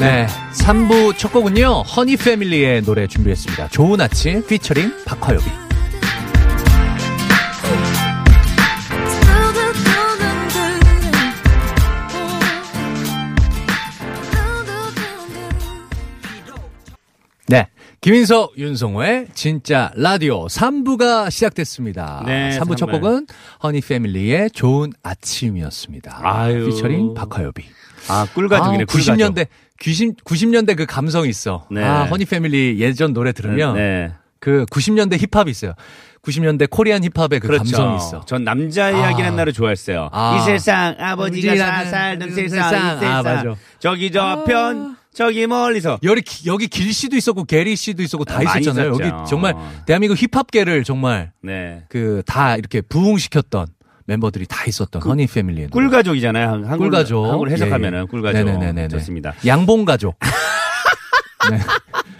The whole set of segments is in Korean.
네. 3부 첫 곡은요, 허니 패밀리의 노래 준비했습니다. 좋은 아침, 피처링 박화요비. 김인석, 윤성호의 진짜 라디오 3부가 시작됐습니다. 네, 3부 첫 삼부요. 곡은 허니 패밀리의 좋은 아침이었습니다. 아유. 피처링 박화요비. 아, 꿀가족이네, 아, 꿀가족. 90년대 90 90년대 그 감성 있어. 네. 아, 허니 패밀리 예전 노래 들으면 네. 그 90년대 힙합이 있어요. 90년대 코리안 힙합의 그 그렇죠. 감성이 있어. 전 남자 이야기라는 아. 나를 좋아했어요. 아. 이 세상 아버지가 살던 살던 세상, 이 세상. 세상. 아, 맞아. 저기 저편 저기 멀리서 여기 기- 여기 길 씨도 있었고 게리 씨도 있었고 다 아, 있었잖아요. 여기 정말 대한민국 힙합계를 정말 네. 그 다 이렇게 부흥시켰던 멤버들이 다 있었던 허니 패밀리. 꿀가족이잖아요. 한- 한글, 꿀가족. 한글 해석하면은 예, 예. 꿀가족. 네네네네네. 좋습니다. 양봉 가족. 네.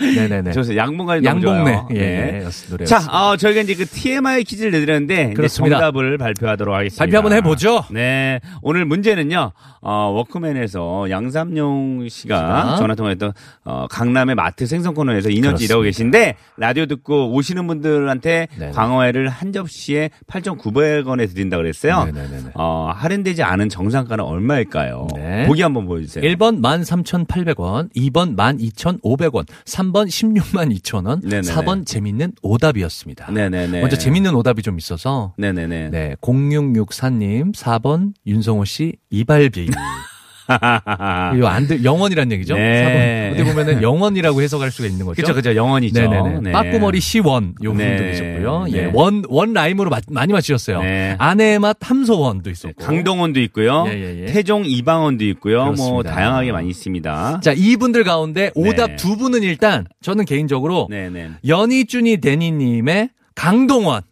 네네네. 양봉가족 너무 양봉네. 예, 네. 예. 노래. 자, 어, 저희가 이제 그 TMI 퀴즈를 내드렸는데. 정답을 발표하도록 하겠습니다. 발표 한번 해보죠. 네, 오늘 문제는요. 어, 워크맨에서 양삼용 씨가. 전화 통화했던 어, 강남의 마트 생선 코너에서 2년째 일하고. 계신데 라디오 듣고 오시는 분들한테 네네. 광어회를 한 접시에 8,900원에 드린다 그랬어요. 네네네네. 어, 할인되지 않은 정상가는 얼마일까요? 네. 보기 한번 보여주세요. 1번 13,800원, 2번 12,500원, 3번 16만 2천 원, 네네네. 4번 재밌는 오답이었습니다. 네네네. 먼저 재밌는 오답이 좀 있어서 네네네. 네, 0664님 4번 윤성호 씨 이발비. 이거 안 들, 영원이란 얘기죠? 네. 4번. 어떻게 보면은 영원이라고 해석할 수가 있는 거죠. 그죠, 그죠. 영원이죠. 네네네. 네. 빠꾸머리 시원 요 분도 네. 계셨고요. 예, 네. 원, 원 라임으로 마- 많이 맞추셨어요. 네. 아내의 맛 함소원도 있었고. 강동원도 있고요. 예, 예, 예. 태종 이방원도 있고요. 뭐 그렇습니다. 다양하게 많이 있습니다. 자, 이분들 가운데 오답 네. 두 분은 일단 저는 개인적으로. 연희준이 데니님의 강동원.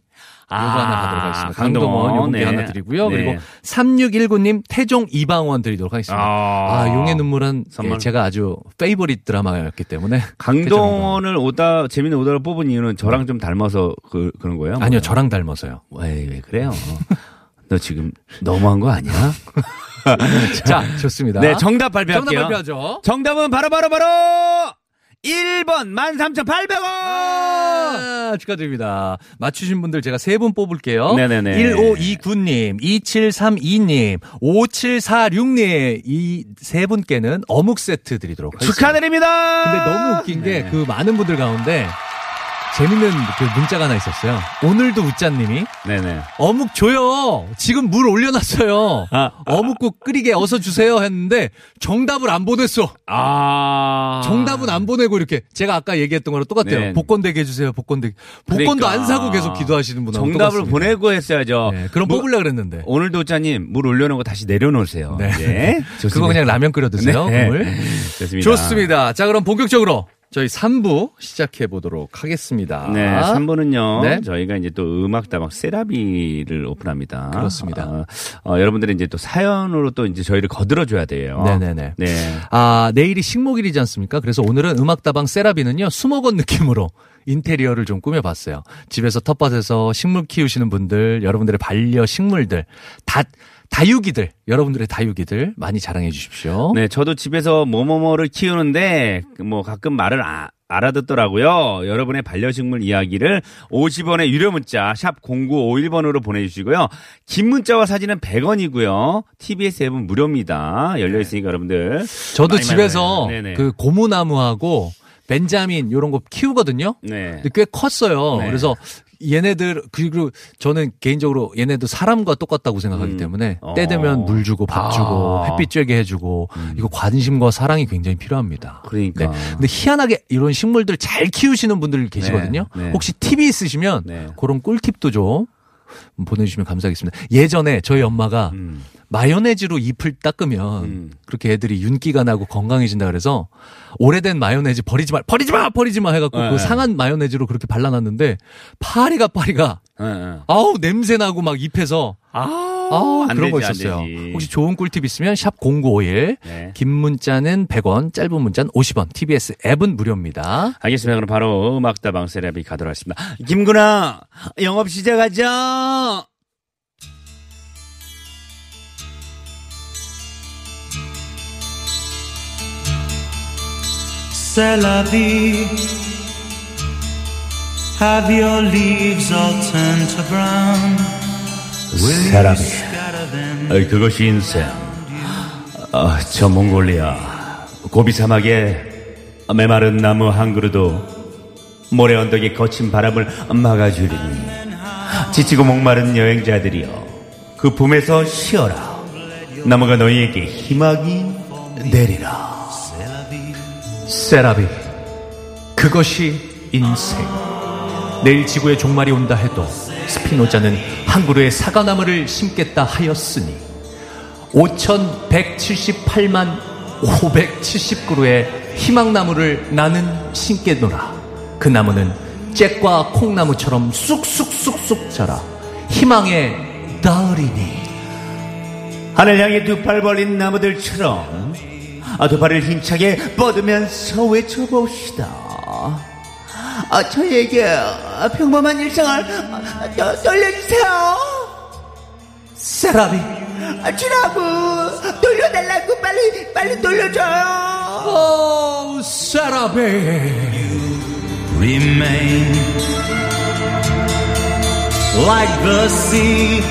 아, 요거 하나 가도록 하겠습니다. 강동원. 요거 네. 하나 드리고요. 네. 그리고 3619님 태종 이방원 드리도록 하겠습니다. 아, 아, 용의 눈물은 선물. 예, 제가 아주 페이보릿 드라마였기 때문에 강동원을 오다 재밌는 오다를 뽑은 이유는 저랑 좀 닮아서 그, 그런 거예요? 아니요 뭐예요? 저랑 닮아서요. 왜, 왜 그래요? 너 지금 너무한 거 아니야? 자 좋습니다. 네, 정답 정답 발표할게요. 발표하죠. 정답은 바로 바로 바로 1번 13,800원! 아, 축하드립니다. 맞추신 분들 제가 세 분 뽑을게요. 네네네. 1529님, 2732님, 5746님, 이 세 분께는 어묵 세트 드리도록 하겠습니다. 축하드립니다! 근데 너무 웃긴 게 네. 그 많은 분들 가운데 재밌는 그 문자가 하나 있었어요. 오늘도 웃자님이 네네. 어묵 줘요. 지금 물 올려놨어요. 아. 어묵국 끓이게 어서 주세요 했는데 정답을 안 보냈어. 아. 정답은 안 보내고 이렇게 제가 아까 얘기했던 거랑 똑같아요. 네. 복권 되게 해주세요. 복권 되게. 복권도 그러니까. 안 사고 계속 기도하시는 분하고 정답을 똑같습니다. 보내고 했어야죠. 네, 그럼 뭐- 뽑으려 그랬는데. 오늘도 짜님 물 올려놓은 거 다시 내려놓으세요. 네. 네. 좋습니다. 그거 그냥 라면 끓여 드세요. 네. 국물. 좋습니다. 좋습니다. 자, 그럼 본격적으로 저희 3부 시작해 보도록 하겠습니다. 네, 3부는요. 네. 저희가 이제 또 음악다방 세라비를 오픈합니다. 그렇습니다. 어, 어, 여러분들이 이제 또 사연으로 또 이제 저희를 거들어줘야 돼요. 네네네. 네. 아, 내일이 식목일이지 않습니까? 그래서 오늘은 음악다방 세라비는요, 수목원 느낌으로 인테리어를 좀 꾸며봤어요. 집에서 텃밭에서 식물 키우시는 분들, 여러분들의 반려 식물들, 다, 다육이들, 여러분들의 다육이들 많이 자랑해 주십시오. 네, 저도 집에서 뭐뭐뭐를 키우는데 뭐 가끔 말을 아- 알아듣더라고요. 여러분의 반려식물 이야기를 50원의 유료 문자 샵 0951번으로 보내주시고요. 긴 문자와 사진은 100원이고요. TBS 앱은 무료입니다. 열려 있으니까 여러분들 저도 집에서. 그 고무나무하고 벤자민 요런 거 키우거든요. 네. 근데 꽤 컸어요. 네. 그래서 얘네들 그리고 저는 개인적으로 얘네도 사람과 똑같다고 생각하기 음. 때문에 어. 때 되면 물 주고 밥 주고 아. 햇빛 쬐게 해주고 이거 관심과 사랑이 굉장히 필요합니다. 그러니까. 네. 근데 희한하게 이런 식물들 잘 키우시는 분들 계시거든요. 네, 네. 혹시 팁이 있으시면 네. 그런 꿀팁도 좀 보내주시면 감사하겠습니다. 예전에 저희 엄마가 음. 마요네즈로 ip을 닦으면 음. 그렇게 애들이 윤기가 나고 건강해진다 그래서 오래된 마요네즈 버리지 마, 버리지 마, 버리지 마 해갖고 네. 그 상한 마요네즈로 그렇게 발라놨는데 파리가 파리가 예, 예. 아우 냄새 나고 막 ip에서 아, 아, 안 그런 거 되지, 안 있었어요. 혹시 좋은 꿀팁 있으면 샵 0951. 네. 긴 문자는 100원, 짧은 문자는 50원. TBS 앱은 무료입니다. 알겠습니다. 그럼 바로 음악다방 세레비 가도록 하겠습니다. 김구나, 영업 시작하자! C'est la vie. Have your leaves all turned to brown? Will 사람이. you scatter them? 어, 그것이 인생. 아, 저 몽골리아 고비 사막에 메마른 나무 한 그루도 모래 언덕의 거친 바람을 막아주리니 지치고 목마른 여행자들이여 그 봄에서 쉬어라 나무가 너희에게 희망이 되리라 세라비. 그것이 인생. 내일 지구에 종말이 온다 해도 스피노자는 한 그루의 사과나무를 심겠다 하였으니 5178만 570그루의 희망나무를 나는 심겠노라. 그 나무는 잭과 콩나무처럼 쑥쑥쑥쑥 자라 희망의 가을이니. 하늘 향해 두 팔 벌린 나무들처럼 아, 두 팔을 힘차게 뻗으면서 외쳐봅시다. 아, 저에게 평범한 일상을 아, 더- 돌려주세요. 세라비. 아, 주라고 돌려달라고 빨리 빨리 돌려줘요. 오, 세라비. Remain like the sea.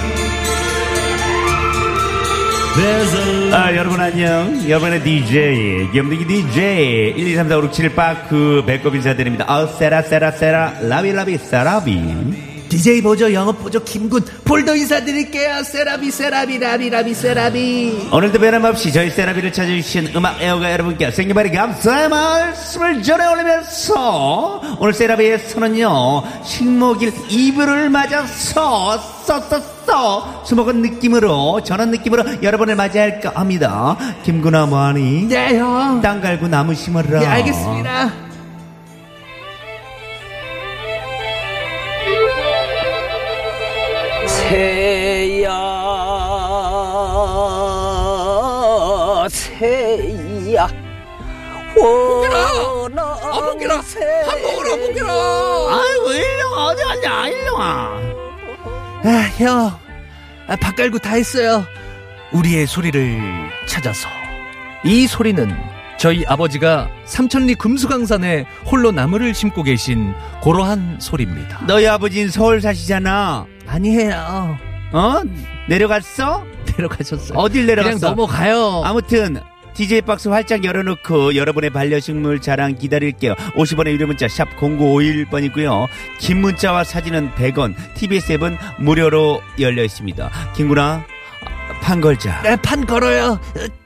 아, 여러분 안녕. 여러분의 DJ, 겸등이 DJ, 1, 2, 3, 4, 5, 6, 7, 8, 9, 배꼽 인사드립니다. 아, 세라, 세라, 세라, 라비, 라비, 세라비. DJ 보조 영업 보조 김군 폴더 인사드릴게요. 세라비 세라비 라비 라비 세라비. 오늘도 변함없이 저희 세라비를 찾아주신 음악 애호가 여러분께 생일발이 감사의 말씀을 전해 올리면서 오늘 세라비에서는요 식목일 이브를 맞아서 써써써 수목은 느낌으로 저런 느낌으로 여러분을 맞이할까 합니다 김구나 뭐하니? 네 형. 땅 갈고 나무 심으라 네 알겠습니다. 새야 새야 호나 아 보기라 한 먹으라 보기라 아이고 일룡아 어디 갔냐 일룡아 아, 형. 아, 밥 깔고 다 했어요. 우리의 소리를 찾아서. 이 소리는 저희 아버지가 삼천리 금수강산에 홀로 나무를 심고 계신 고러한 소리입니다. 너희 아버지는 서울 사시잖아 아니에요. 어? 내려갔어? 내려가셨어요. 어딜 내려갔어? 그냥 넘어가요. 아무튼 DJ 박스 활짝 열어놓고 여러분의 반려식물 자랑 기다릴게요. 50원의 유료 문자 샵 0951번이고요. 긴 문자와 사진은 100원, TBS 앱은 무료로 열려 있습니다. 김구나 판 걸자. 네, 판 걸어요.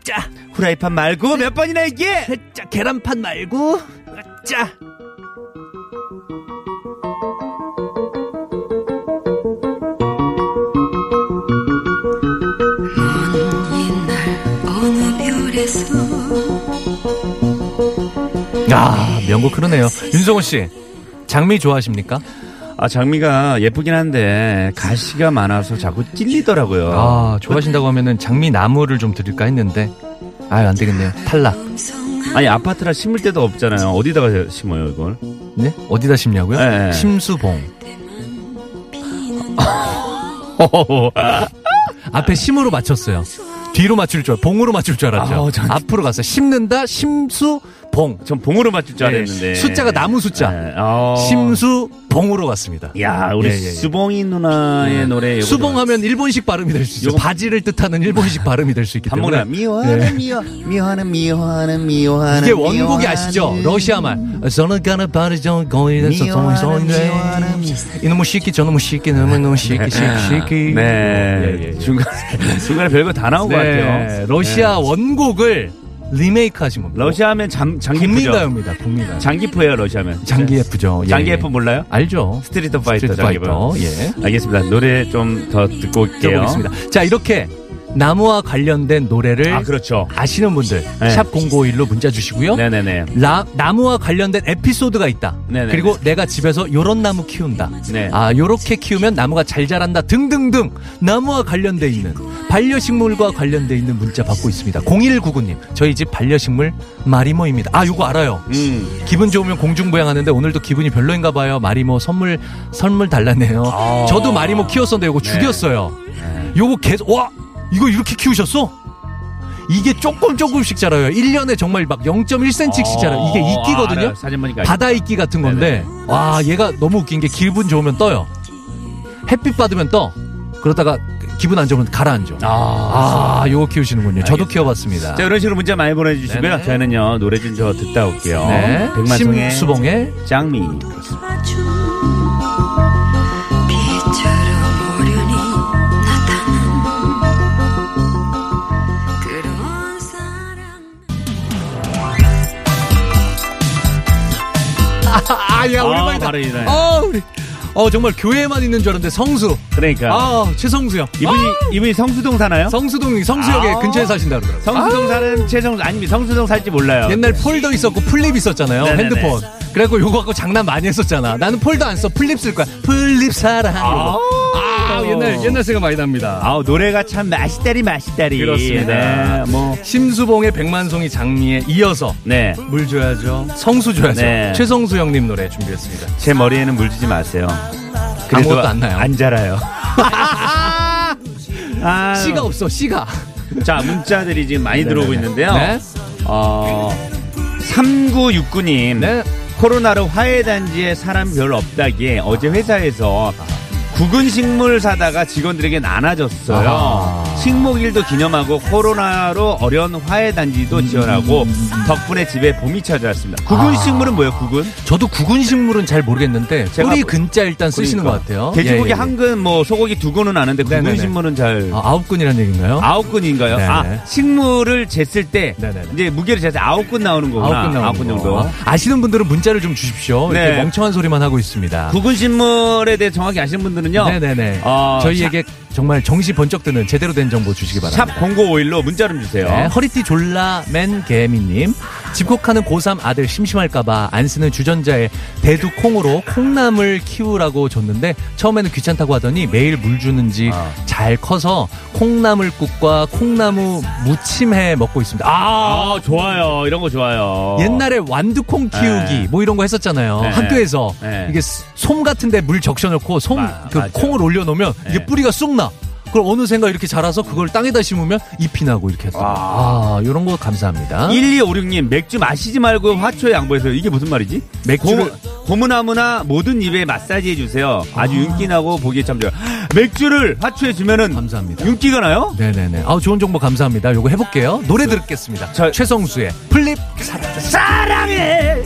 자, 후라이판 말고 몇 번이나 얘기해? 자, 계란판 말고. 자. 옛 아, 명곡 흐르네요. 윤성호 씨, 장미 좋아하십니까? 아 장미가 예쁘긴 한데 가시가 많아서 자꾸 찔리더라고요. 아, 좋아하신다고 하면은 장미 나무를 좀 드릴까 했는데. 아유, 안 되겠네요. 탈락. 아니 아파트라 심을 데도 없잖아요. 어디다가 심어요 이걸? 네? 어디다 심냐고요? 네. 심수봉. 앞에 심으로 맞췄어요. 뒤로 맞출 줄, 알- 봉으로 맞출 줄 알았죠. 아우, 전- 앞으로 갔어요. 심는다, 심수, 봉. 전 봉으로 맞출 줄 네. 알았는데 숫자가 나무 숫자. 네. 어. 심수, 봉으로 갔습니다. 야 우리 예, 예, 예. 수봉이 누나의 노래 요거 수봉하면 일본식 발음이 될 수 있어요. 요거- 바지를 뜻하는 일본식 발음이 될 수 있기 때문에. 단문에 미워하는 네. 미워 미워하는 미워하는 미워하는 이게 원곡이 아시죠? 러시아 말. 저는 가는 바르죠. 거기에서. 미워하는 이놈의 시끼 저놈의 시끼 너무너무 시끼 시끼 시끼. 네 예, 예, 예. 중간에 중간에 별거 다 나온 것 같아요 네, 러시아 원곡을 리메이크 하신 겁니다. 러시아하면 장, 장기에프죠. 국민가요입니다. 국민가요. 장기에프예요, 러시아하면. 장기에프죠. 예, 장기 예. 에프 몰라요? 알죠. 스트리트 파이터 스트리트 장기에프. 파이터. 예. 알겠습니다. 노래 좀 더 듣고 올게요. 들어보겠습니다. 자, 이렇게 나무와 관련된 노래를 아, 그렇죠. 아시는 분들 네. 샵 0951로 문자 주시고요. 네네네. 라- 나무와 관련된 에피소드가 있다. 네네네. 그리고 내가 집에서 요런 나무 키운다. 네. 아, 요렇게 키우면 나무가 잘 자란다. 등등등. 나무와 관련돼 있는 반려식물과 관련돼 있는 문자 받고 있습니다. 0199님. 저희 집 반려식물 마리모입니다. 아, 요거 알아요. 음. 기분 좋으면 공중부양 하는데 오늘도 기분이 별로인가 봐요. 마리모 선물 선물 달라네요. 아. 저도 마리모 키웠었는데 요거 네. 죽였어요. 요거 계속 와 이거 이렇게 키우셨어? 이게 조금 조금씩 자라요. 1년에 정말 막 0.1cm씩 자라요. 이게 어, 이끼거든요. 알아요. 사진 보니까. 바다 이끼 같은 건데 와 얘가 너무 웃긴 게 기분 좋으면 떠요. 햇빛 받으면 떠. 그러다가 기분 안 좋으면 가라앉아. 아. 아, 요거 키우시는군요. 저도 알겠습니다. 키워봤습니다. 자, 이런 식으로 문자 많이 보내주시고요. 네네. 저희는요, 노래 좀 저 듣다 올게요. 네. 백만송의 심수봉의 짱미. 아, 야, 아, 오랜만이다. 이네. 어, 우리. 어, 정말 교회만 있는 줄 알았는데 성수. 그러니까. 아, 최성수요. 이분이, 이분이 성수동 사나요? 성수동, 성수역에 아. 근처에 사신다 그러더라고요. 성수동 사는 최성수, 아닙니다. 성수동 살지 몰라요. 옛날 폴더 있었고 flip 있었잖아요. 네네네. 핸드폰. 그래갖고 요거 갖고 장난 많이 했었잖아. 나는 폴더 안 써. flip 쓸 거야. Flip 사랑. 아, 아, 옛날, 옛날 생각 많이 납니다. 아우, 노래가 참 맛있다리, 맛있다리. 그렇습니다. 네, 뭐. 심수봉의 백만송이 장미에 이어서 네. 물 줘야죠. 성수 줘야죠. 네. 최성수 형님 노래 준비했습니다. 제 머리에는 물 주지 마세요. 아무것도 안 나요. 안 자라요. 아, 씨가 없어, 씨가. 자, 문자들이 지금 많이 들어오고 있는데요. 네. 어, 3969님. 네. 코로나로 화해단지에 사람 별로 없다기에 어제 회사에서 구근 식물 사다가 직원들에게 나눠줬어요. 아하. 식목일도 기념하고 코로나로 어려운 화해단지도 지원하고 덕분에 집에 봄이 찾아왔습니다. 구근 아. 식물은 뭐예요? 구근? 저도 구근 식물은 잘 모르겠는데 뿌리 뭐- 근자 일단 쓰시는 그러니까. 것 같아요. 돼지고기 예, 예, 예. 한 근, 뭐 소고기 두 근은 아는데 구근 네네네. 식물은 잘 아, 아홉 근이라는 얘기인가요? 아홉 근인가요? 네네. 아 식물을 쟀을 때 네네네. 이제 무게를 쟀을 때 아홉 근 나오는 거구나. 아홉 근 나오는 아홉 근 거. 정도. 아시는 분들은 문자를 좀 주십시오. 네. 멍청한 소리만 하고 있습니다. 구근 식물에 대해 정확히 아시는 분들 은요. 네네네. 어, 저희에게 정말 정시 번쩍 드는 제대로 된 정보 주시기 바랍니다. 샵 0951로 문자 좀 주세요. 네, 허리띠 졸라 맨 개미님 집콕하는 고3 아들 심심할까봐 안 쓰는 주전자에 대두 콩으로 콩나물 키우라고 줬는데 처음에는 귀찮다고 하더니 매일 물 주는지 아. 잘 커서 콩나물국과 콩나무 무침해 먹고 있습니다. 아, 아, 좋아요. 이런 거 좋아요. 옛날에 완두콩 키우기 네. 뭐 이런 거 했었잖아요. 네. 학교에서 네. 이게 솜 같은데 물 적셔놓고 솜 마- 그. 콩을 올려놓으면 이게 네. 뿌리가 쑥 나. 그걸 어느샌가 이렇게 자라서 그걸 땅에다 심으면 잎이 나고 이렇게 했어요. 아, 이런 거 감사합니다. 1256님 맥주 마시지 말고 화초에 양보해서 이게 무슨 말이지? 맥주를- 고, 고무나무나 모든 잎에 마사지 해주세요. 아주 윤기 나고 보기에 참 좋아요. 맥주를 화초에 주면은 감사합니다. 윤기가 나요? 네네네. 아 좋은 정보 감사합니다. 요거 해볼게요. 노래 듣겠습니다. 저- 최성수의 풀잎 사랑. 사랑해.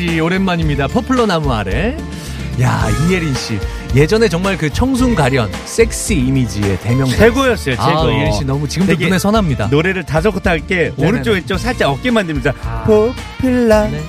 씨 오랜만입니다. 포플러 나무 아래. 야 이예린 씨 예전에 정말 그 청순 가련 섹시 이미지의 대명사. 최고였어요, 최고. 아 이예린 씨 너무 지금도 눈에 선합니다. 노래를 다섯 곡 할게. 오른쪽 왼쪽 살짝 어깨만 들면서 포플러 네.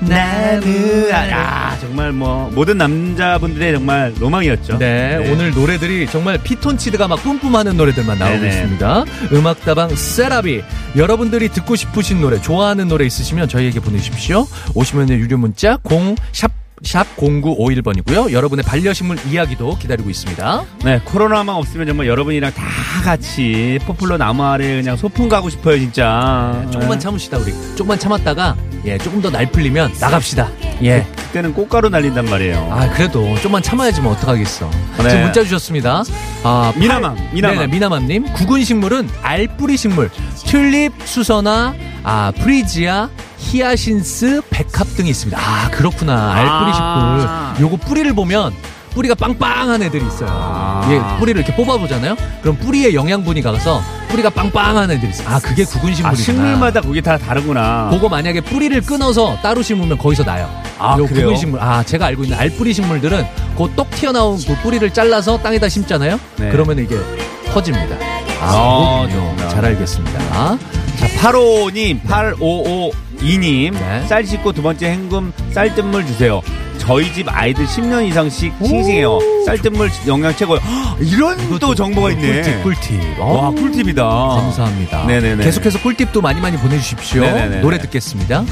나무 아 정말 뭐 모든 남자분들의 정말 로망이었죠. 네, 오늘 노래들이 정말 피톤치드가 막 뿜뿜하는 노래들만 나오고 네네. 있습니다. 음악다방 C'est la vie. 여러분들이 듣고 싶으신 노래, 좋아하는 노래 있으시면 저희에게 보내십시오. 50원의 유료 문자 0, 샵 샵 0951번이고요. 여러분의 반려식물 이야기도 기다리고 있습니다. 네, 코로나만 없으면 정말 여러분이랑 다 같이 포플러 나무 아래 그냥 소풍 가고 싶어요, 진짜. 조금만 네. 참으시다 우리. 조금만 참았다가 예, 조금 더 날 풀리면 나갑시다. 예. 그때는 꽃가루 날린단 말이에요. 아, 그래도 좀만 참아야지 뭐 어떡하겠어. 네. 지금 문자 주셨습니다. 아, 미나맘, 미나맘. 네네, 미나맘님. 구근 식물은 알뿌리 식물, 튤립, 수선화, 아, 프리지아, 히아신스, 백합 등이 있습니다. 아, 그렇구나. 알뿌리 아. 식물. 요거 뿌리를 보면 뿌리가 빵빵한 애들이 있어요. 아. 예, 뿌리를 이렇게 뽑아보잖아요? 그럼 뿌리에 영양분이 가서 뿌리가 빵빵한 애들이 있어요. 아, 그게 구근 아, 식물이구나. 식물마다 그게 다 다르구나. 그거 만약에 뿌리를 끊어서 따로 심으면 거기서 나요. 아, 요 그래요? 구근 식물. 아, 제가 알고 있는 알뿌리 식물들은 그 똑 튀어나온 그 뿌리를 잘라서 땅에다 심잖아요. 네. 그러면 이게 퍼집니다. 아, 아. 잘 알겠습니다. 자, 85님, 8552님, 네. 쌀 씻고 두 번째 헹굼 쌀뜨물 주세요. 저희 집 아이들 10년 이상씩 싱싱해요. 쌀뜨물 영양 최고요. 헉, 이런 또 정보가 있네. 꿀팁, 꿀팁. 와, 어, 꿀팁이다. 감사합니다. 네네네. 계속해서 꿀팁도 많이 많이 보내주십시오. 네네네. 노래 듣겠습니다.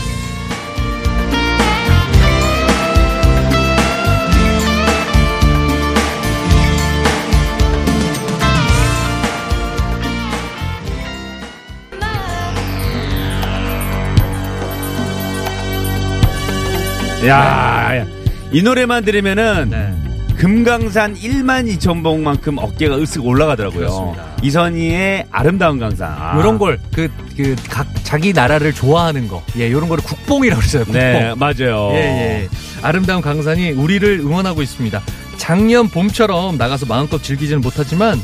야, 야. 이 노래만 들으면은 네. 금강산 1만 2천 봉만큼 어깨가 으쓱 올라가더라고요. 그렇습니다. 이선희의 아름다운 강산. 아. 요런 걸, 그, 그, 각, 자기 나라를 좋아하는 거. 예, 요런 거를 국뽕이라고 그러잖아요. 국뽕. 네, 맞아요. 예, 예. 아름다운 강산이 우리를 응원하고 있습니다. 작년 봄처럼 나가서 마음껏 즐기지는 못하지만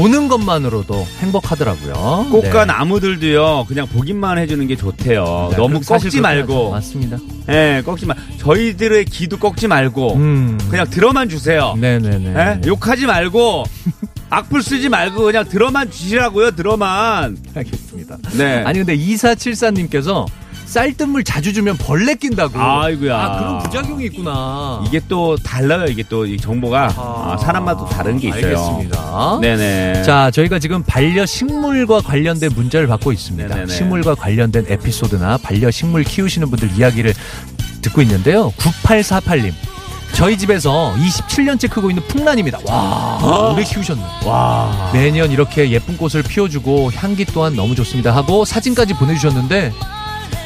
보는 것만으로도 행복하더라고요. 꽃과 네. 나무들도요, 그냥 보기만 해주는 게 좋대요. 네, 너무 꺾지. 말고. 맞습니다. 예, 꺾지 마. 저희들의 귀도 꺾지 말고, 음. 그냥 들어만 주세요. 네네네. 예? 욕하지 말고, 악플 쓰지 말고, 그냥 들어만 주시라고요, 들어만. 알겠습니다. 네. 아니 근데 2474님께서 쌀뜨물 자주 주면 벌레 낀다고. 아이고야. 아, 그런 부작용이 있구나. 이게 또 달라요, 이게 또이 정보가. 아하. 아, 사람마다 다른 게 있어요. 알겠습니다. 네네. 자, 저희가 지금 반려식물과 관련된 문자를 받고 있습니다. 네네네. 식물과 관련된 에피소드나 반려식물 키우시는 분들 이야기를 듣고 있는데요. 9848님. 저희 집에서 27년째 크고 있는 풍란입니다. 와, 오래 키우셨네. 와. 매년 이렇게 예쁜 꽃을 피워주고 향기 또한 너무 좋습니다 하고 사진까지 보내주셨는데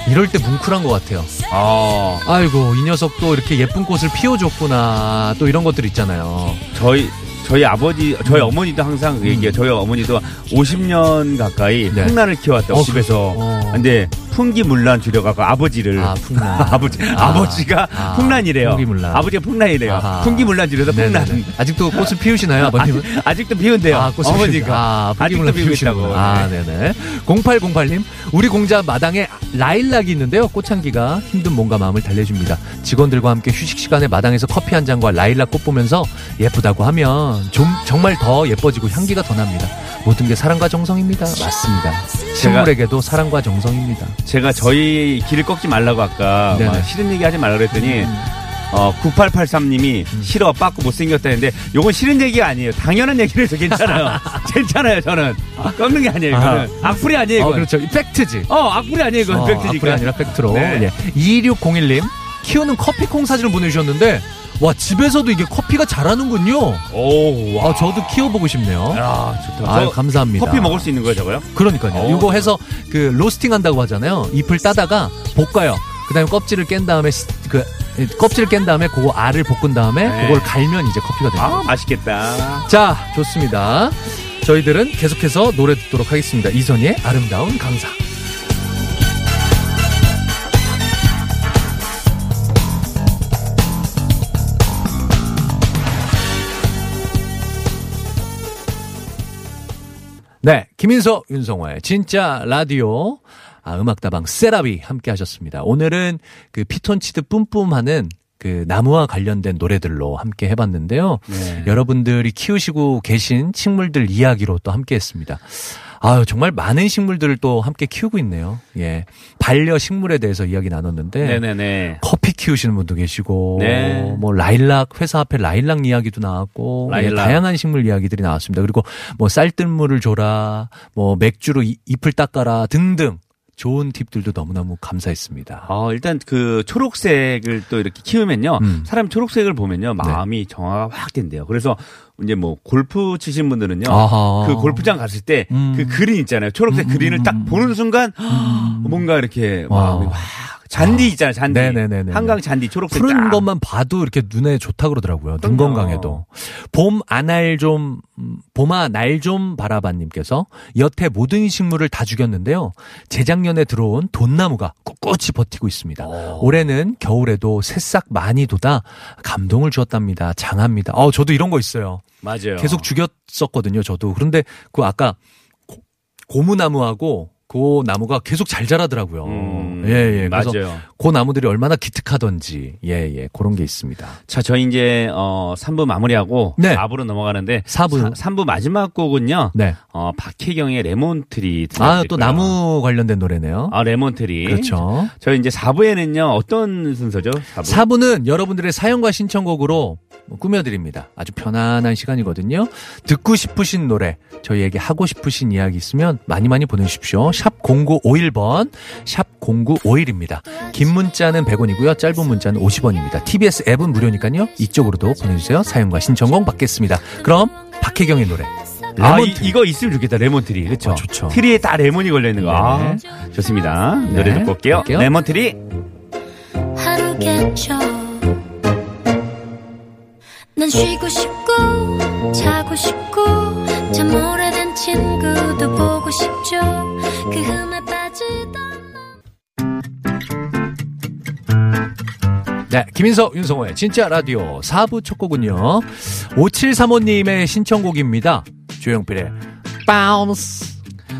이럴 때 뭉클한 것 같아요. 아, 아이고 이 녀석도 이렇게 예쁜 꽃을 피워줬구나 또 이런 것들 있잖아요. 저희, 저희 아버지, 저희 어머니도 항상 그 얘기해요. 저희 어머니도 50년 가까이 네. 풍란을 키워왔다고, 어, 집에서. 어. 근데, 풍기물란 줄여갖고 아버지를. 아 풍란. 아버지, 아. 아버지가 아, 풍란이래요. 풍기물란. 아버지가 풍란이래요. 아하. 풍기물란 줄여서 풍란. 네네네. 아직도 꽃을 피우시나요 아버님은? 아 직, 도 피운대요. 아, 꽃을 어머니가. 아, 아직도 풍기물란 있다고. 피우시고. 아, 네네. 0808님, 우리 공자 마당에 라일락이 있는데요. 꽃향기가 힘든 몸과 마음을 달래줍니다. 직원들과 함께 휴식 시간에 마당에서 커피 한 잔과 라일락 꽃 보면서 예쁘다고 하면 좀 정말 더 예뻐지고 향기가 더 납니다. 모든 게 사랑과 정성입니다. 맞습니다. 식물에게도 사랑과 정성입니다. 제가 저희 길을 꺾지 말라고 아까. 음. 막 싫은 얘기 하지 말라 그랬더니 어 9883님이 싫어 빠꾸 못생겼다 했는데 요건 싫은 얘기가 아니에요. 당연한 얘기를 해서 괜찮아요. 괜찮아요 저는 꺾는 게 아니에요. 이거는 악플이 아니에요. 어, 이건. 그렇죠. 이 팩트지. 어 악플이 아니에요. 이건 어, 팩트니까. 악플이 아니라 팩트로. 네. 예. 2601님, 키우는 커피콩 사진을 보내주셨는데, 와, 집에서도 이게 커피가 자라는군요. 오, 와. 아, 저도 키워보고 싶네요. 야, 좋다. 아유, 저 감사합니다. 커피 먹을 수 있는 거예요, 저거요? 그러니까요. 어. 이거 해서 그 로스팅 한다고 하잖아요. 잎을 따다가 볶아요. 그 다음에 껍질을 깬 다음에 스- 그 껍질을 깬 다음에 그거 알을 볶은 다음에 네. 그걸 갈면 이제 커피가 됩니다. 아, 맛있겠다. 자, 좋습니다. 저희들은 계속해서 노래 듣도록 하겠습니다. 이선희의 아름다운 강사. 네, 김인석, 윤성화의 진짜 라디오, 아, 음악다방 세라비 함께 하셨습니다. 오늘은 그 피톤치드 뿜뿜하는 그 나무와 관련된 노래들로 함께 해봤는데요. 네. 여러분들이 키우시고 계신 식물들 이야기로 또 함께 했습니다. 아유, 정말 많은 식물들을 또 함께 키우고 있네요. 예. 반려 식물에 대해서 이야기 나눴는데. 네네네. 커피 키우시는 분도 계시고, 네. 뭐 라일락 회사 앞에 라일락 이야기도 나왔고, 예, 라일락. 다양한 식물 이야기들이 나왔습니다. 그리고 뭐 쌀뜨물을 줘라, 뭐 맥주로 이- 잎을 닦아라 등등 좋은 팁들도 너무너무 감사했습니다. 어, 일단 그 초록색을 또 이렇게 키우면요. 음. 사람 초록색을 보면요. 마음이 정화가 확 된대요. 그래서 이제 뭐 골프 치신 분들은요. 아하. 그 골프장 갔을 때그 음. 그린 있잖아요. 초록색 그린을 딱 보는 순간 뭔가 이렇게 마음이 와. 확 잔디 있잖아요. 잔디. 네네네네. 한강 잔디 초록색 푸른 딱. 것만 봐도 이렇게 눈에 좋다 그러더라고요. 눈. 건강에도. 봄 아날 좀 음, 봄아 날 좀 바라봐님께서 여태 모든 식물을 다 죽였는데요. 재작년에 들어온 돈나무가 꿋꿋이 버티고 있습니다. 올해는 겨울에도 새싹 많이 돋아 감동을 주었답니다. 장합니다. 어 저도 이런 거 있어요. 맞아요. 계속 죽였었거든요. 저도 그런데 그 아까 고, 고무나무하고 그 나무가 계속 잘 자라더라고요. 음, 예, 예. 그래서 맞아요. 그 나무들이 얼마나 기특하던지, 예, 예, 그런 게 있습니다. 자, 저희 이제 어 3부 마무리하고 네. 4부로 넘어가는데 사부. 3부 마지막 곡은요. 네. 어 박혜경의 Lemon Tree 아, 또. 나무 관련된 노래네요. 아, Lemon Tree. 그렇죠. 저희 이제 4부에는요. 어떤 순서죠? 4부. 4부는 여러분들의 사연과 신청곡으로 뭐 꾸며드립니다. 아주 편안한 시간이거든요. 듣고 싶으신 노래, 저희에게 하고 싶으신 이야기 있으면 많이 많이 보내주십시오. 샵 0951번, 샵 0951입니다. 긴 문자는 100원이고요. 짧은 문자는 50원입니다. TBS 앱은 무료니까요. 이쪽으로도 보내주세요. 사연과 신청곡 받겠습니다. 그럼 박혜경의 노래. 아, 레몬 이, 이거 있으면 좋겠다. Lemon Tree. 그렇죠. 아, 좋죠. 트리에 딱 레몬이 걸려 있는 거. 아, 좋습니다. 노래 네, 듣고 올게요. 갈게요. Lemon Tree. 하루 겠죠 난 쉬고 싶고 자고 싶고 참 오래된 친구도 보고 싶죠 그 흠에 빠지던 네, 김인석, 윤성호의 진짜 라디오 4부 첫 곡은요. 5735님의 신청곡입니다. 조용필의 Bounce.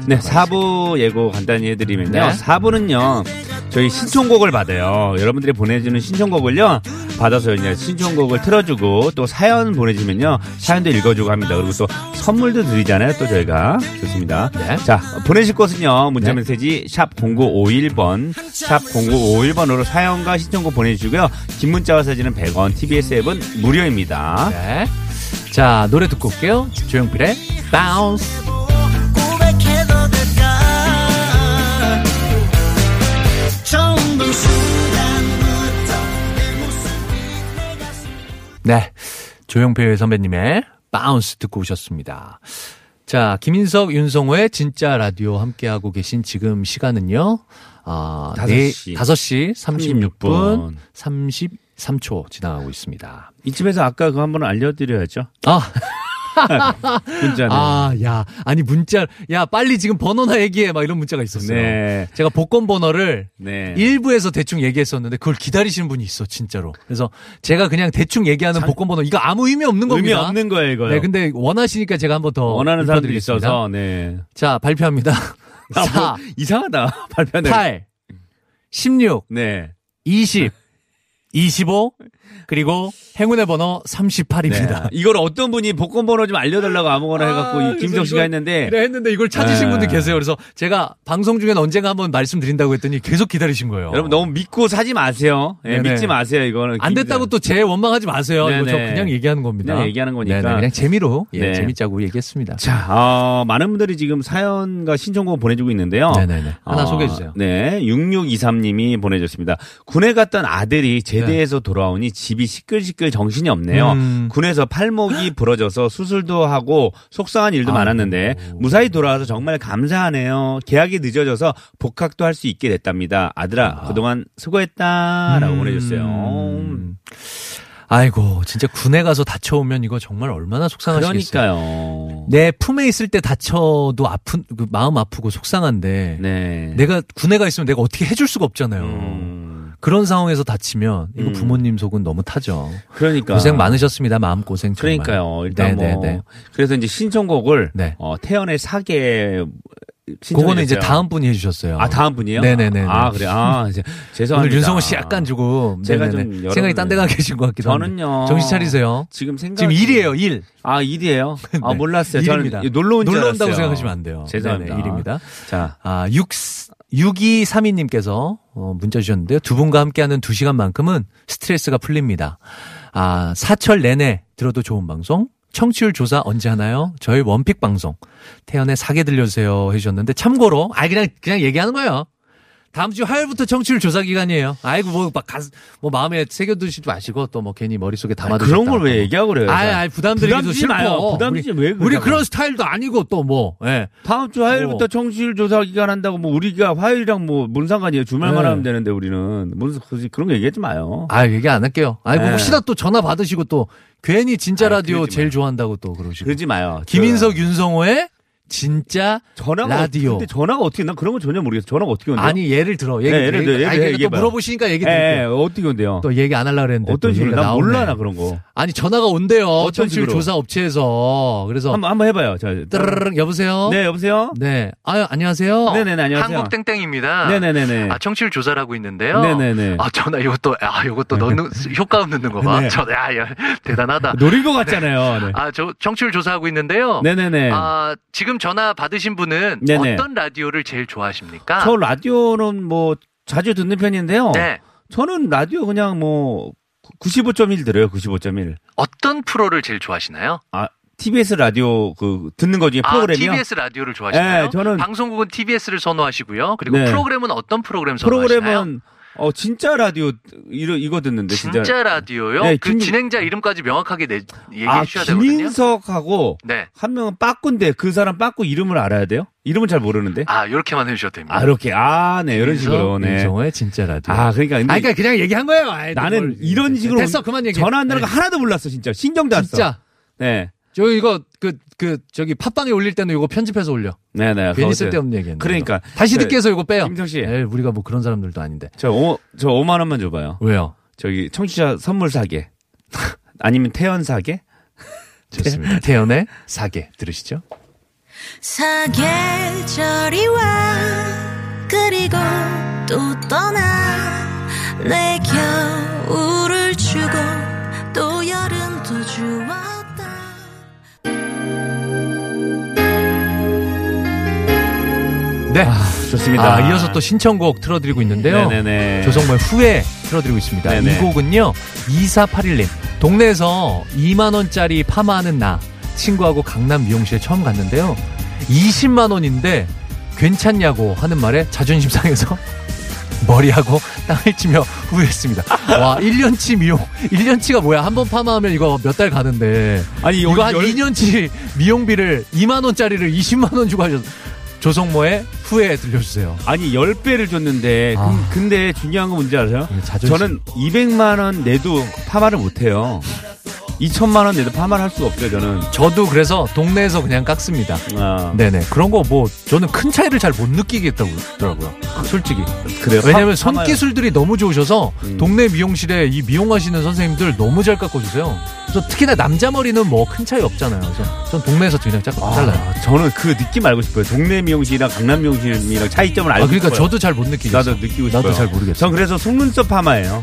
네, 4부 예고 간단히 해드리면요. 네. 4부는요, 저희 신청곡을 받아요. 여러분들이 보내주는 신청곡을요, 받아서 이제 신청곡을 틀어주고, 또 사연 보내주면요, 사연도 읽어주고 합니다. 그리고 또 선물도 드리잖아요, 또 저희가. 좋습니다. 네. 자, 보내실 곳은요, 네. 문자 메시지, 샵 0951번, 샵 0951번으로 사연과 신청곡 보내주시고요, 긴 문자와 사진은 100원, TBS 앱은 무료입니다. 네. 자, 노래 듣고 올게요. 조영필의 바 네. 조용필 선배님의 Bounce 듣고 오셨습니다. 자, 김인석, 윤성호의 진짜 라디오 함께하고 계신 지금 시간은요. 아, 시. 5시 36분 36분. 33초 지나가고 있습니다. 이쯤에서 아까 그거 한번 알려드려야죠. 아, 문자는. 아, 야. 아니, 문자, 야, 빨리 지금 번호나 얘기해. 막 이런 문자가 있었어요. 네. 제가 복권 번호를 네. 1부에서 대충 얘기했었는데 그걸 기다리시는 분이 있어, 진짜로. 그래서 제가 그냥 대충 얘기하는 복권 번호, 이거 아무 의미 없는 겁니다. 의미 없는 거예요, 이거. 네, 근데 원하시니까 제가 한번 더. 원하는 사람들이. 있어서, 네. 자, 발표합니다. 아, 4, 뭐, 이상하다. 발표하는. 8, 16, 네. 20, 25, 그리고 행운의 번호 38입니다. 네. 이걸 어떤 분이 복권 번호 좀 알려달라고 아무거나 해갖고, 이 김정 씨가 했는데. 그래 했는데 이걸 찾으신 네. 분들 계세요. 그래서 제가 방송 중에 언젠가 한번 말씀드린다고 했더니 계속 기다리신 거예요. 여러분 너무 믿고 사지 마세요. 예, 네네. 믿지 마세요, 이거는. 안 됐다고 또 제 원망하지 마세요. 이거 저. 그냥 얘기하는 겁니다. 그냥 얘기하는 거니까. 네네, 그냥 재미로 예, 네. 재밌자고 얘기했습니다. 자, 어, 많은 분들이 지금 사연과 신청곡 보내주고 있는데요. 네네네. 하나 어, 소개해 주세요. 네. 6623님이 보내줬습니다. 군에 갔던 아들이 제대해서 돌아오니 집이 시끌시끌 정신이 없네요. 음. 군에서 팔목이 부러져서 수술도 하고 속상한 일도 많았는데 무사히 돌아와서 정말 감사하네요. 계약이 늦어져서 복학도 할 수 있게 됐답니다. 아들아, 그동안 수고했다라고 보내줬어요. 음. 아이고, 진짜 군에 가서 다쳐오면 이거 정말 얼마나 속상하시겠어요. 그러니까요. 내 품에 있을 때 다쳐도 아픈 그 마음 아프고 속상한데 네. 내가 군에 가 있으면 내가 어떻게 해줄 수가 없잖아요. 음, 그런 상황에서 다치면 이거 음. 부모님 속은 너무 타죠. 그러니까. 고생 많으셨습니다. 마음 고생 정말. 그러니까요. 일단 뭐 네네네. 그래서 이제 신청곡을 네. 어, 태연의 사계 그거는 이제. 다음 분이 해주셨어요. 아 다음 분이요? 네네네. 아 그래. 아 이제 죄송합니다. 오늘 윤성호 씨 약간 조금 제가 네네네. 좀 여러분들- 생각이 딴 데 가 계신 것 같기도 한데. 저는요. 정신 차리세요. 지금 생각 지금 일이에요, 일. 아 일이에요? 아 네. 몰랐어요. 일입니다. 저는 놀러 온줄 놀러 알았어요. 온다고 생각하시면 안 돼요. 죄송합니다. 네네, 일입니다. 자 아, 6, 6232님께서 어, 문자 주셨는데요. 두 분과 함께하는 두 시간만큼은 스트레스가 풀립니다. 아, 사철 내내 들어도 좋은 방송. 청취율 조사 언제 하나요? 저희 원픽 방송. 태연의 사계 들려주세요 해주셨는데 참고로, 아, 그냥, 그냥 얘기하는 거예요. 다음 주 화요일부터 청취율 조사 기간이에요. 아이고 뭐, 막 가, 뭐 마음에 새겨두시지 마시고 또 뭐 괜히 머릿속에 담아두셨다. 그런 걸 왜 얘기하고 그래요? 아이, 부담드리기도 싫고. 마요. 부담 주지 왜 그러냐고. 우리 그런 스타일도 아니고 또 뭐. 예. 다음 주 화요일부터 뭐. 청취율 조사 기간 한다고 뭐 우리가 화요일이랑 뭐 뭔 상관이에요. 주말만 네. 하면 되는데 우리는 무슨 그런 거 얘기하지 마요. 아 얘기 안 할게요. 아이고 네. 혹시나 또 전화 받으시고 또 괜히 진짜 아이, 라디오 제일. 좋아한다고 또 그러시고. 그러지 마요. 김인석 윤성호의 진짜 전화가 라디오. 근데 전화가 어떻게 난 그런 거 전혀 모르겠어. 전화가 어떻게 온대요? 아니 예를 들어 얘기 네, 예를 들어, 예를 아니, 들어 또. 물어보시니까 얘기 예, 예, 드릴게요. 어떻게 온대요? 또 얘기 안 하려 그랬는데 어떤 또 식으로? 나오네. 몰라 나 그런 거. 아니 전화가 온대요. 어떤 청취율 식으로? 조사 업체에서 그래서 한번 한번 해봐요. 자, 따르릉 여보세요. 네 여보세요. 네. 아유 안녕하세요. 네네네 안녕하세요. 한국 땡땡입니다. 네네네네. 아 청취율 조사를 하고 있는데요. 네네네. 아 전화 이것도 아 이것도 넣는 효과음 넣는 거 봐. 네. 저 야, 야 대단하다. 노린 것 같잖아요. 네. 아저 청취율 조사하고 있는데요. 네네네. 아 지금 전화 받으신 분은 네네. 어떤 라디오를 제일 좋아하십니까? 저 라디오는 뭐 자주 듣는 편인데요. 네. 저는 라디오 그냥 뭐 95.1 들어요. 95.1. 어떤 프로를 제일 좋아하시나요? 아 TBS 라디오 그 듣는 거 중에 프로그램이요. 아, TBS 라디오를 좋아하시나요? 네, 저는- 방송국은 TBS를 선호하시고요. 그리고 네. 프로그램은 어떤 프로그램 선호하시나요? 프로그램은 어 진짜 라디오 이거 이거 듣는데 진짜. 진짜 라디오요? 네, 그 김- 진행자 이름까지 명확하게 내, 얘기해 아 주셔야 되거든요. 김인석하고 네. 한 명은 빠꾸인데 그 사람 빠꾸 이름을 알아야 돼요? 이름은 잘 모르는데. 아, 요렇게만 해 주셔도 됩니다. 아 이렇게 아 네 이런 식으로 네. 윤성호의 진짜 라디오. 아 그러니까 근데 아, 그러니까 그냥 얘기한 거예요. 아이, 나는 뭘. 이런 식으로 됐어, 그만 얘기해. 전화 한다는 거 네. 하나도 몰랐어 진짜 신경도 안 써. 진짜. 네. 저 이거 그그 저기 팟빵에 올릴 때는 이거 편집해서 올려. 네네. 괜히 그거 쓸데없는 얘기했네. 그러니까. 이거. 다시 저- 듣기 해서 이거 빼요. 김성 씨. 에이, 우리가 뭐 그런 사람들도 아닌데. 저, 오, 저 5만 원만 줘봐요. 왜요? 저기 청취자 선물 사게. 아니면 태연 사게? 좋습니다. 태연의 사계 들으시죠? 사계절이 와 그리고 또 떠나 내 겨울 네. 좋습니다. 아, 이어서 또 신청곡 틀어드리고 있는데요. 네네네. 조성모의 후에 틀어드리고 있습니다. 네네. 이 곡은요, 2481님. 동네에서 2만원짜리 파마하는 나, 친구하고 강남 미용실에 처음 갔는데요. 20만원인데, 괜찮냐고 하는 말에 자존심 상해서 머리하고 땅을 치며 후회했습니다. 와, 1년치 미용, 1년치가 뭐야? 한 번 파마하면 이거 몇 달 가는데. 아니, 이거 한 열- 2년치 미용비를 2만원짜리를 20만원 주고 하셨어. 조성모의 후회 들려주세요. 아니, 10배를 줬는데, 아. 근- 근데 중요한 건 뭔지 아세요? 자존심. 저는 200만 원 내도 파마를 못해요. 2천만 원 내도 파마를 할 수가 없어요, 저는. 저도 그래서 동네에서 그냥 깎습니다. 아, 네네. 그런 거 뭐, 저는 큰 차이를 잘 못 느끼겠다고 그러더라고요. 솔직히. 그래요. 왜냐면 파-. 손기술들이 너무 좋으셔서 음. 동네 미용실에 이 미용하시는 선생님들 너무 잘 깎아주세요. 그래서 특히나 남자 머리는 뭐 큰 차이 없잖아요. 그래서 전 동네에서 그냥 짝 잘라요. 아, 저는 그 느낌 알고 싶어요. 동네 미용실이랑 강남 미용실이랑 차이점을 알고 아, 그러니까 싶어요. 저도 잘 못 느끼겠어요. 나도 느끼고 싶어요. 나도 잘 모르겠어요. 전 그래서 속눈썹 파마예요.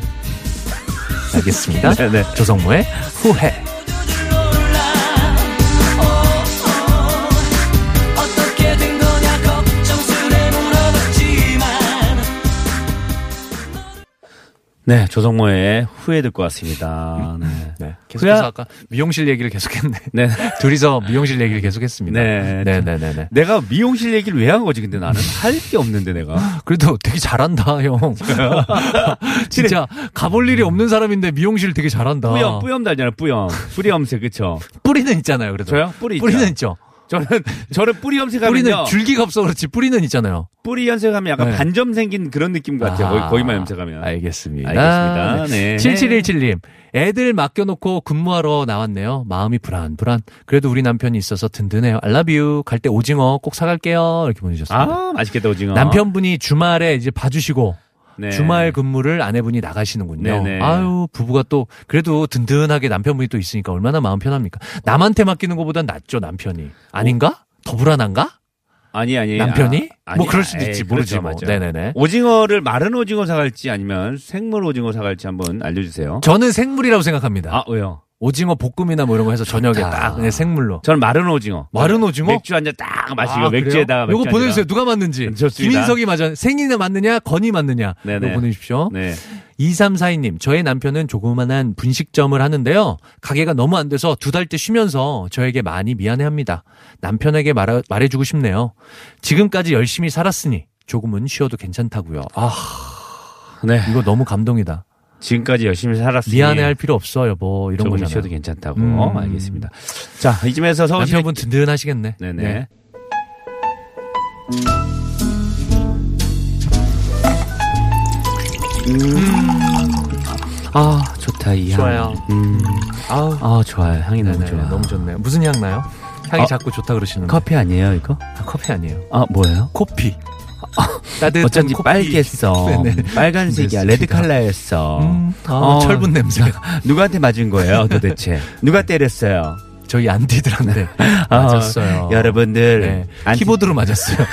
알겠습니다. 네네. 조성모의 후회. 네, 조성모의 후회 듣고 왔습니다. 네. 네. 계속해서 후회- 아까 미용실 얘기를 계속했네. 네. 둘이서 미용실 얘기를 계속했습니다. 네. 네 네 네 네. 내가 미용실 얘기를 왜 한 거지? 근데 나는 할 게 없는데 내가. 그래도 되게 잘한다, 형. 진짜 가볼 일이 없는 사람인데 미용실 되게 잘한다. 뿌염, 뿌염 달잖아요. 뿌염. 뿌리 염색 그쵸? 뿌리는 있잖아요, 그래도. 저요? 뿌리. 뿌리는 있죠. 저는 저는 뿌리 염색하면요. 뿌리는 줄기가 없어 그렇지 뿌리는 있잖아요. 뿌리 염색하면 약간 네. 반점 생긴 그런 느낌 같아요. 거기, 거기만 염색하면. 알겠습니다. 알겠습니다. 네. 7717님. 애들 맡겨놓고 근무하러 나왔네요. 마음이 불안 불안. 그래도 우리 남편이 있어서 든든해요. 알라뷰. 갈 때 오징어 꼭 사갈게요. 이렇게 보내주셨습니다. 아, 맛있겠다 오징어. 남편분이 주말에 이제 봐주시고 네. 주말 근무를 아내분이 나가시는군요. 네네. 아유 부부가 또 그래도 든든하게 남편분이 또 있으니까 얼마나 마음 편합니까? 남한테 맡기는 것보단 낫죠 남편이. 아닌가? 더 불안한가? 아니 아니. 남편이? 아, 뭐 아니, 그럴 수도 에이, 있지 모르지 그렇죠, 뭐. 네네네. 오징어를 마른 오징어 사갈지 아니면 생물 오징어 사갈지 한번 알려주세요. 저는 생물이라고 생각합니다. 아 왜요? 오징어 볶음이나 뭐 이런 거 해서 저녁에 좋다. 딱 그냥 생물로. 저는 마른 오징어. 마른 오징어? 맥주 한 잔 딱 마시고 아, 맥주에다가? 요거 맥주 한 보내주세요. 잔. 누가 맞는지. 좋습니다. 김인석이 맞아. 생이나 맞느냐, 건이 맞느냐. 네네. 이거 보내주십시오. 네. 2342님, 저의 남편은 조그만한 분식점을 하는데요. 가게가 너무 안 돼서 두 달째 쉬면서 저에게 많이 미안해 합니다. 남편에게 말하, 말해주고 싶네요. 지금까지 열심히 살았으니 조금은 쉬어도 괜찮다고요. 아, 네. 이거 너무 감동이다. 지금까지 열심히 살았으니 미안해할 필요 없어 여보 이런 거잖아요. 쉬어도 괜찮다고. 음. 어, 알겠습니다. 자, 이쯤에서 서울시 남편분 든든하시겠네. 네네. 네. 아, 좋다, 이 향. 좋아요. 음. 아우, 아, 좋아요. 향이 너무 네네, 좋아. 너무 좋네요. 무슨 향 나요? 향이 어, 자꾸 좋다 그러시는데. 커피 아니에요, 이거? 아, 커피 아니에요. 아, 뭐예요? 코피. 어쩐지. 빨갰어. 네네. 빨간색이야. red 컬러였어. 음, 아, 어. 철분 냄새. 누구한테 맞은 거예요, 도대체? 누가 때렸어요? 저희 안티들한테 맞았어요. 어, 여러분들. 네. 안티- 키보드로 맞았어요.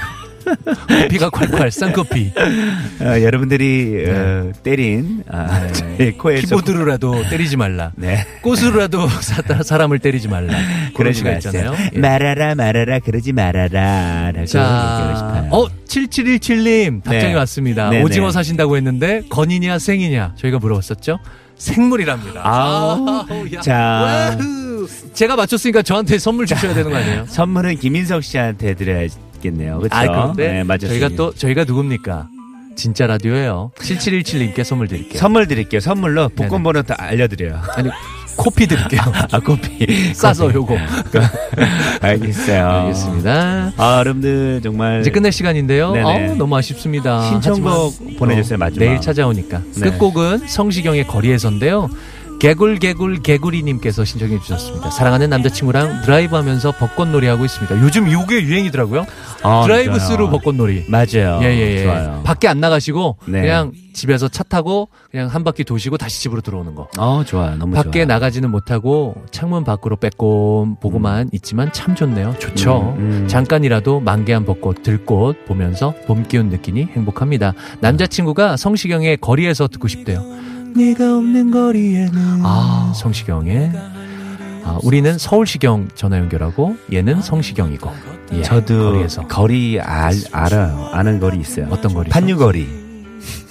코피가 콸콸 쌍코피. 어, 여러분들이 어, 때린 아, 제 코에서 네. 키보드로라도 때리지 말라. 네. 꽃으로라도 사, 사람을 때리지 말라. 그런 시가. 있잖아요. 예. 말아라 말아라 그러지 말아라. 자. 어, 7717님 답장이 네. 왔습니다. 오징어 사신다고 했는데 건이냐 생이냐 저희가 물어봤었죠. 생물이랍니다. 아우, 야. 자. 와우. 제가 맞췄으니까 저한테 선물 주셔야 되는 거 아니에요? 선물은 김인석 씨한테 드려야 겠네요. 그렇죠? 아, 그런데 네, 맞았어요. 저희가 또 저희가 누굽니까? 진짜 라디오예요. 7717님께 선물 드릴게요. 선물 드릴게요. 선물로 복권. 번호 다 알려드려요. 아니 코피 드릴게요. 아, 코피. 싸서. 요거. 알겠어요. 알겠습니다. 아, 여러분들 정말 이제 끝낼 시간인데요. 어우, 너무 아쉽습니다. 신청곡 보내주세요, 마지막. 내일 찾아오니까. 네. 끝곡은 성시경의 거리에서인데요. 개굴개굴 개구리님께서 신청해 주셨습니다. 사랑하는 남자친구랑 드라이브하면서 벚꽃놀이 하고 있습니다. 요즘 이게 유행이더라고요. 아, 드라이브 진짜요? 스루 벚꽃놀이. 맞아요. 예예예. 좋아요. 밖에 안 나가시고 네. 그냥 집에서 차 타고 그냥 한 바퀴 도시고 다시 집으로 들어오는 거. 어, 좋아요. 너무 밖에 좋아요. 나가지는 못하고 창문 밖으로 빼꼼 보고만 있지만 참 좋네요. 좋죠. 음, 음. 잠깐이라도 만개한 벚꽃, 들꽃 보면서 봄 기운 느끼니 행복합니다. 남자친구가 성시경의 거리에서 듣고 싶대요. 네가 없는 거리에는 아 성시경의 아, 우리는 서울시경 전화 연결하고 얘는 성시경이고 예, 저도 거리에서 거리 알, 알아요. 아는 거리 있어요. 어떤 거리? 판유거리.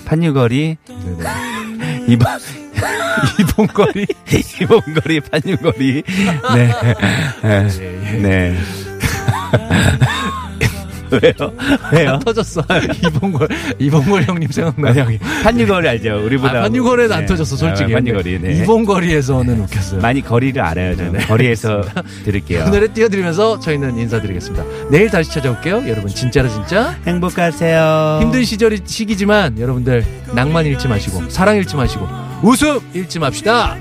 판유거리. 이번, 이봉거리 이번거리, 판유거리. 네. 네. 네. 왜요? 왜요? 터졌어. 이봉걸 이봉걸 형님 생각나요. 형이 판유거리 알죠? 우리보다. 아, 판유거리는 안 네. 터졌어 솔직히. 아, 판유거리. 네. 이봉거리에서는 웃겼어요. 많이 거리를 알아요. 저는. 거리에서 들을게요. 그 노래 띄워드리면서 저희는 인사드리겠습니다. 내일 다시 찾아올게요. 여러분 진짜로 진짜 행복하세요. 힘든 시절이 시기지만 여러분들 낭만 잃지 마시고 사랑 잃지 마시고 웃음 잃지 맙시다.